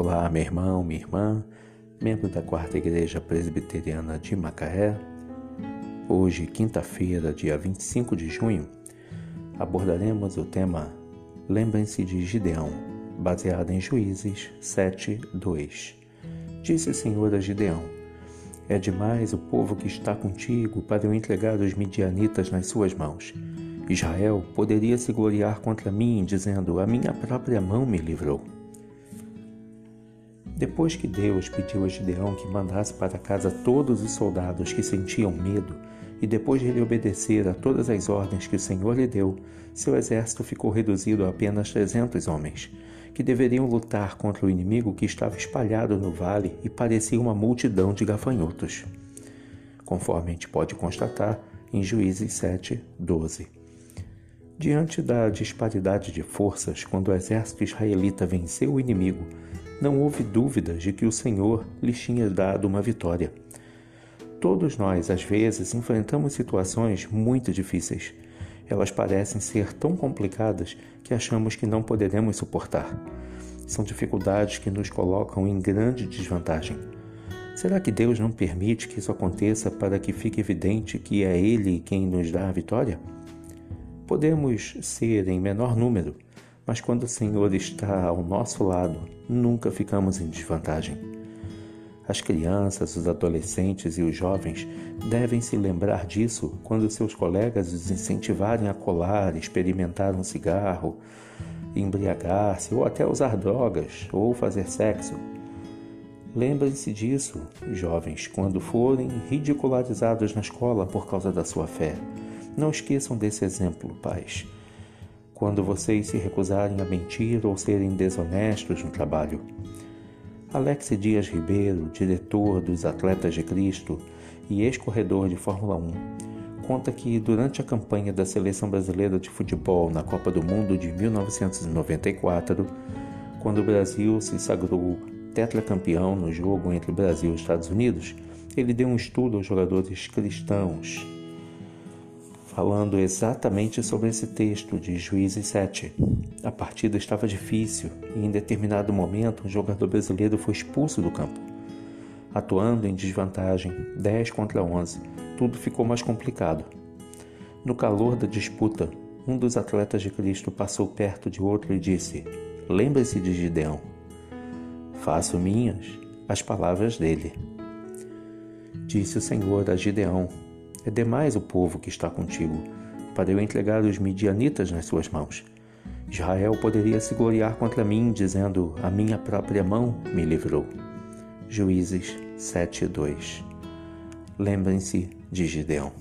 Olá, meu irmão, minha irmã, membro da Quarta Igreja Presbiteriana de Macaé. Hoje, quinta-feira, dia 25 de junho, abordaremos o tema Lembrem-se de Gideão, baseado em Juízes 7, 2. Disse o Senhor a Gideão: É demais o povo que está contigo para eu entregar os midianitas nas suas mãos. Israel poderia se gloriar contra mim, dizendo: A minha própria mão me livrou. Depois que Deus pediu a Gideão que mandasse para casa todos os soldados que sentiam medo, e depois de ele obedecer a todas as ordens que o Senhor lhe deu, seu exército ficou reduzido a apenas 300 homens, que deveriam lutar contra o inimigo que estava espalhado no vale e parecia uma multidão de gafanhotos. Conforme a gente pode constatar em Juízes 7, 12. Diante da disparidade de forças, quando o exército israelita venceu o inimigo, não houve dúvidas de que o Senhor lhes tinha dado uma vitória. Todos nós, às vezes, enfrentamos situações muito difíceis. Elas parecem ser tão complicadas que achamos que não poderemos suportar. São dificuldades que nos colocam em grande desvantagem. Será que Deus não permite que isso aconteça para que fique evidente que é Ele quem nos dá a vitória? Podemos ser em menor número, mas quando o Senhor está ao nosso lado, nunca ficamos em desvantagem. As crianças, os adolescentes e os jovens devem se lembrar disso quando seus colegas os incentivarem a colar, experimentar um cigarro, embriagar-se ou até usar drogas ou fazer sexo. Lembrem-se disso, jovens, quando forem ridicularizados na escola por causa da sua fé. Não esqueçam desse exemplo, pais quando vocês se recusarem a mentir ou serem desonestos no trabalho. Alex Dias Ribeiro, diretor dos Atletas de Cristo e ex-corredor de Fórmula 1, conta que durante a campanha da Seleção Brasileira de Futebol na Copa do Mundo de 1994, quando o Brasil se sagrou tetracampeão no jogo entre Brasil e os Estados Unidos, ele deu um estudo aos jogadores cristãos falando exatamente sobre esse texto de Juízes 7. A partida estava difícil e, em determinado momento, um jogador brasileiro foi expulso do campo. Atuando em desvantagem, 10 contra 11, tudo ficou mais complicado. No calor da disputa, um dos atletas de Cristo passou perto de outro e disse: Lembre-se de Gideão. Faço minhas as palavras dele. Disse o Senhor a Gideão é demais o povo que está contigo, para eu entregar os midianitas nas suas mãos. Israel poderia se gloriar contra mim, dizendo: A minha própria mão me livrou. Juízes 7:2. Lembrem-se de Gideão.